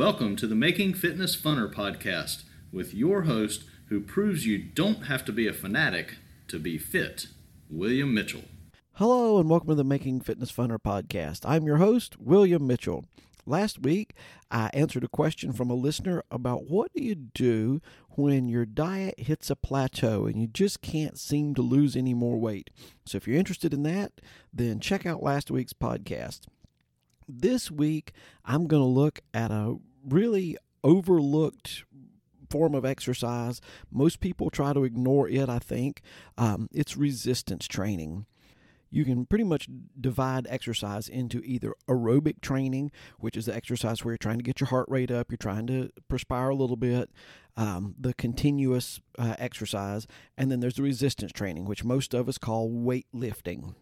Welcome to the Making Fitness Funner podcast with your host who proves you don't have to be a fanatic to be fit, William Mitchell. Hello, and welcome to the Making Fitness Funner podcast. I'm your host, William Mitchell. Last week, I answered a question from a listener about what do you do when your diet hits a plateau and you just can't seem to lose any more weight. So, if you're interested in that, then check out last week's podcast. This week, I'm going to look at a really overlooked form of exercise. Most people try to ignore it, I think. Um, it's resistance training. You can pretty much divide exercise into either aerobic training, which is the exercise where you're trying to get your heart rate up, you're trying to perspire a little bit, um, the continuous uh, exercise, and then there's the resistance training, which most of us call weightlifting.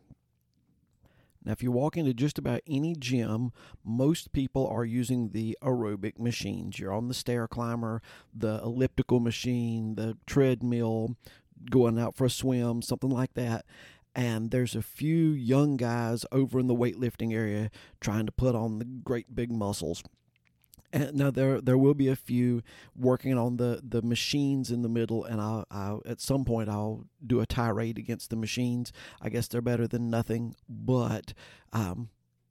Now, if you walk into just about any gym, most people are using the aerobic machines. You're on the stair climber, the elliptical machine, the treadmill, going out for a swim, something like that. And there's a few young guys over in the weightlifting area trying to put on the great big muscles. And now there there will be a few working on the, the machines in the middle, and I'll, I'll at some point I'll do a tirade against the machines. I guess they're better than nothing, but um,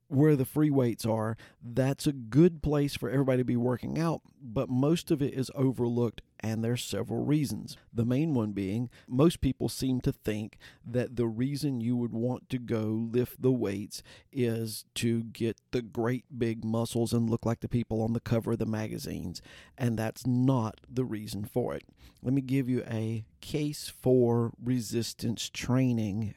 where the free weights are, that's a good place for everybody to be working out, but most of it is overlooked, and there's several reasons. The main one being most people seem to think that the reason you would want to go lift the weights is to get the great big muscles and look like the people on the cover of the magazines, and that's not the reason for it. Let me give you a case for resistance training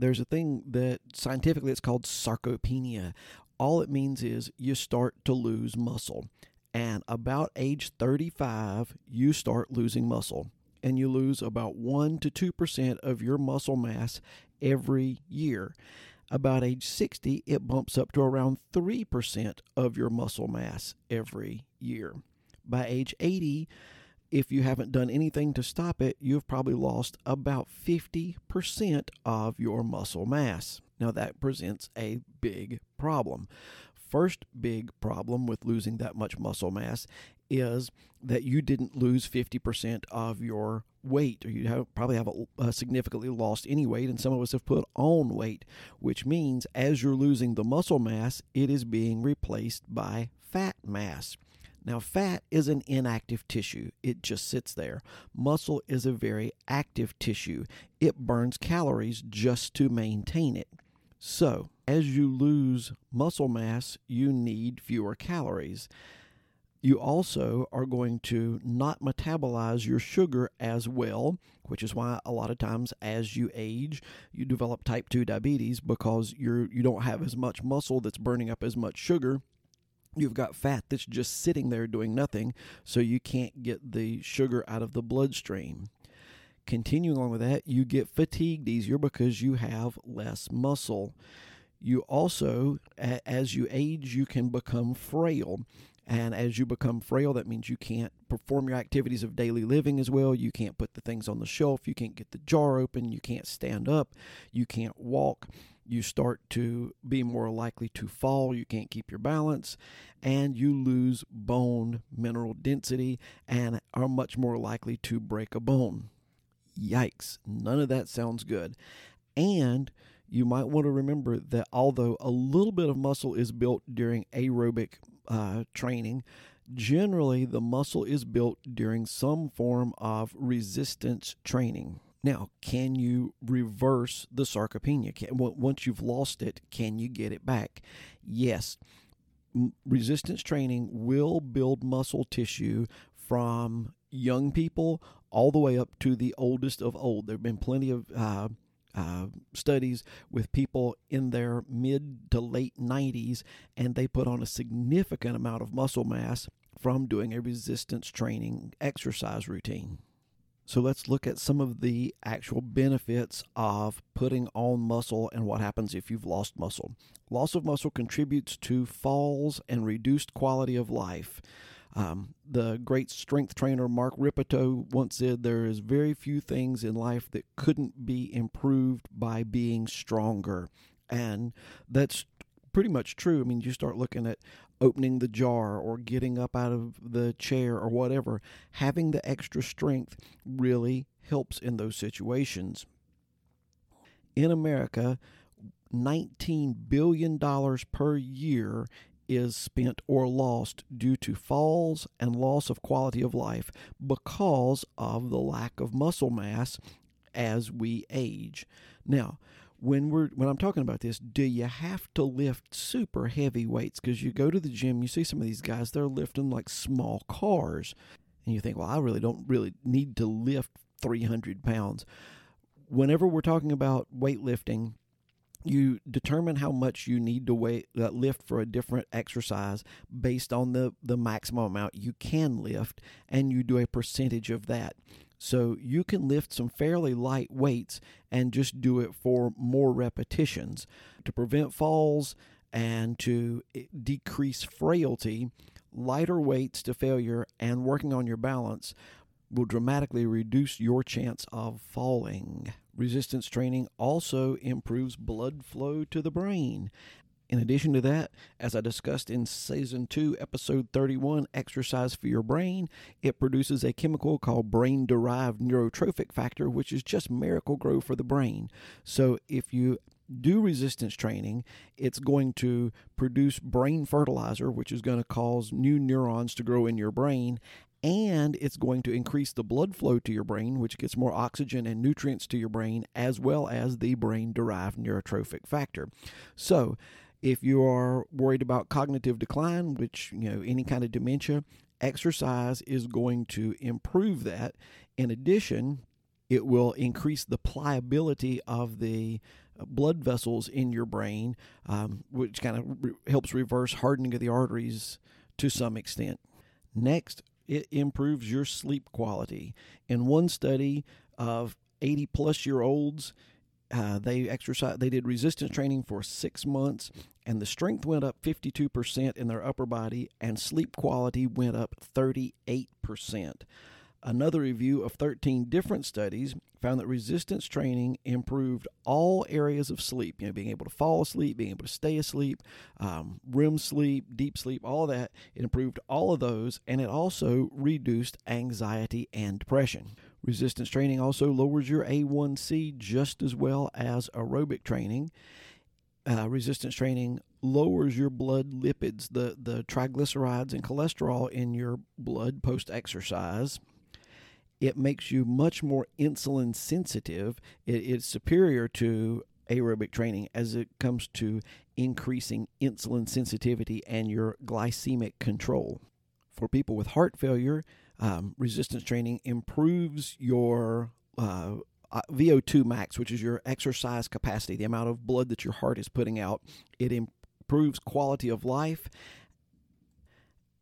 there's a thing that scientifically it's called sarcopenia. All it means is you start to lose muscle. And about age 35, you start losing muscle. And you lose about 1 to 2% of your muscle mass every year. About age 60, it bumps up to around 3% of your muscle mass every year. By age 80, if you haven't done anything to stop it, you've probably lost about 50% of your muscle mass. Now, that presents a big problem. First big problem with losing that much muscle mass is that you didn't lose 50% of your weight, or you have, probably haven't uh, significantly lost any weight, and some of us have put on weight, which means as you're losing the muscle mass, it is being replaced by fat mass. Now, fat is an inactive tissue, it just sits there. Muscle is a very active tissue, it burns calories just to maintain it. So, as you lose muscle mass, you need fewer calories. You also are going to not metabolize your sugar as well, which is why a lot of times as you age, you develop type 2 diabetes because you're you don't have as much muscle that's burning up as much sugar You've got fat that's just sitting there doing nothing, so you can't get the sugar out of the bloodstream. Continuing along with that, you get fatigued easier because you have less muscle. You also, as you age, you can become frail. And as you become frail, that means you can't perform your activities of daily living as well. You can't put the things on the shelf. You can't get the jar open. You can't stand up. You can't walk you start to be more likely to fall, you can't keep your balance, and you lose bone mineral density and are much more likely to break a bone. Yikes, none of that sounds good. And you might want to remember that although a little bit of muscle is built during aerobic uh, training, generally the muscle is built during some form of resistance training. Now, can you reverse the sarcopenia? Can, once you've lost it, can you get it back? Yes. Resistance training will build muscle tissue from young people all the way up to the oldest of old. There have been plenty of uh, uh, studies with people in their mid to late 90s, and they put on a significant amount of muscle mass from doing a resistance training exercise routine. So let's look at some of the actual benefits of putting on muscle and what happens if you've lost muscle. Loss of muscle contributes to falls and reduced quality of life. Um, the great strength trainer Mark Rippetoe once said there is very few things in life that couldn't be improved by being stronger. And that's pretty much true. I mean, you start looking at opening the jar or getting up out of the chair or whatever, having the extra strength really helps in those situations. In America, $19 billion per year is spent or lost due to falls and loss of quality of life because of the lack of muscle mass as we age. Now, when we're when I'm talking about this, do you have to lift super heavy weights? Because you go to the gym, you see some of these guys, they're lifting like small cars, and you think, well, I really don't really need to lift 300 pounds. Whenever we're talking about weightlifting, you determine how much you need to weight, uh, lift for a different exercise based on the, the maximum amount you can lift, and you do a percentage of that. So you can lift some fairly light weights and just do it for more repetitions to prevent falls and to eh, decrease frailty. Lighter weights to failure and working on your balance will dramatically reduce your chance of falling. Resistance training also improves blood flow to the brain. In addition to that, as I discussed in season 2, episode 31, Exercise for Your Brain, it produces a chemical called brain derived neurotrophic factor, which is just Miracle-Gro for the brain. So if you do resistance training, it's going to produce brain fertilizer, which is going to cause new neurons to grow in your brain, and it's going to increase the blood flow to your brain, which gets more oxygen and nutrients to your brain, as well as the brain derived neurotrophic factor. So, if you are worried about cognitive decline, which, you know, any kind of dementia, exercise is going to improve that. In addition, it will increase the pliability of the blood vessels in your brain, um, which kind of re- helps reverse hardening of the arteries to some extent. Next, it improves your sleep quality. In one study of 80 plus year olds, uh, they exercise. They did resistance training for six months, and the strength went up 52% in their upper body, and sleep quality went up 38%. Another review of 13 different studies found that resistance training improved all areas of sleep, you know, being able to fall asleep, being able to stay asleep, um, REM sleep, deep sleep, all that. It improved all of those, and it also reduced anxiety and depression. Resistance training also lowers your A1C just as well as aerobic training. Uh, resistance training lowers your blood lipids, the, the triglycerides and cholesterol in your blood post exercise it makes you much more insulin sensitive. It, it's superior to aerobic training as it comes to increasing insulin sensitivity and your glycemic control. For people with heart failure, um, resistance training improves your uh, uh VO2 max, which is your exercise capacity, the amount of blood that your heart is putting out. It improves quality of life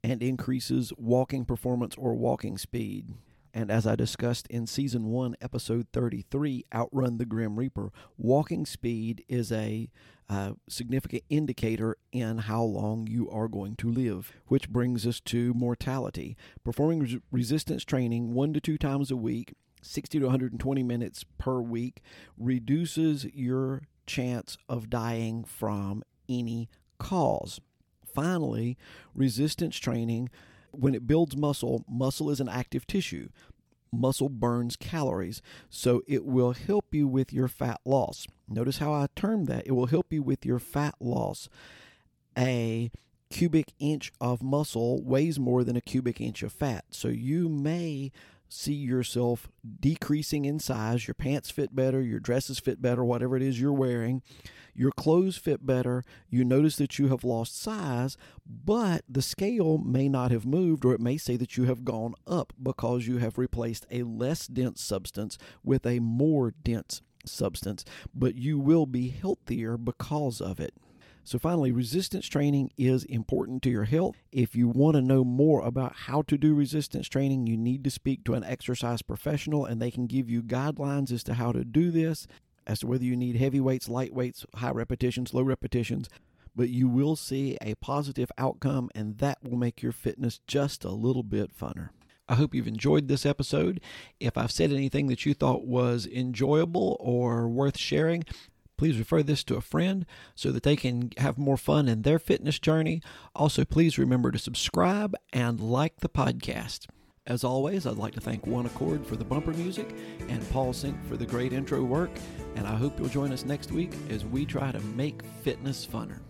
and increases walking performance or walking speed. And as I discussed in season one, episode 33, Outrun the Grim Reaper, walking speed is a uh, significant indicator in how long you are going to live, which brings us to mortality. Performing res- resistance training one to two times a week, 60 to 120 minutes per week, reduces your chance of dying from any cause. Finally, resistance training when it builds muscle, muscle is an active tissue. Muscle burns calories, so it will help you with your fat loss. Notice how I termed that. It will help you with your fat loss. A cubic inch of muscle weighs more than a cubic inch of fat. So you may see yourself decreasing in size. Your pants fit better, your dresses fit better, whatever it is you're wearing. Your clothes fit better. You notice that you have lost size, but the scale may not have moved, or it may say that you have gone up because you have replaced a less dense substance with a more dense substance. But you will be healthier because of it. So, finally, resistance training is important to your health. If you want to know more about how to do resistance training, you need to speak to an exercise professional and they can give you guidelines as to how to do this, as to whether you need heavy weights, light weights, high repetitions, low repetitions. But you will see a positive outcome, and that will make your fitness just a little bit funner. I hope you've enjoyed this episode. If I've said anything that you thought was enjoyable or worth sharing, Please refer this to a friend so that they can have more fun in their fitness journey. Also, please remember to subscribe and like the podcast. As always, I'd like to thank One Accord for the bumper music and Paul Sink for the great intro work. And I hope you'll join us next week as we try to make fitness funner.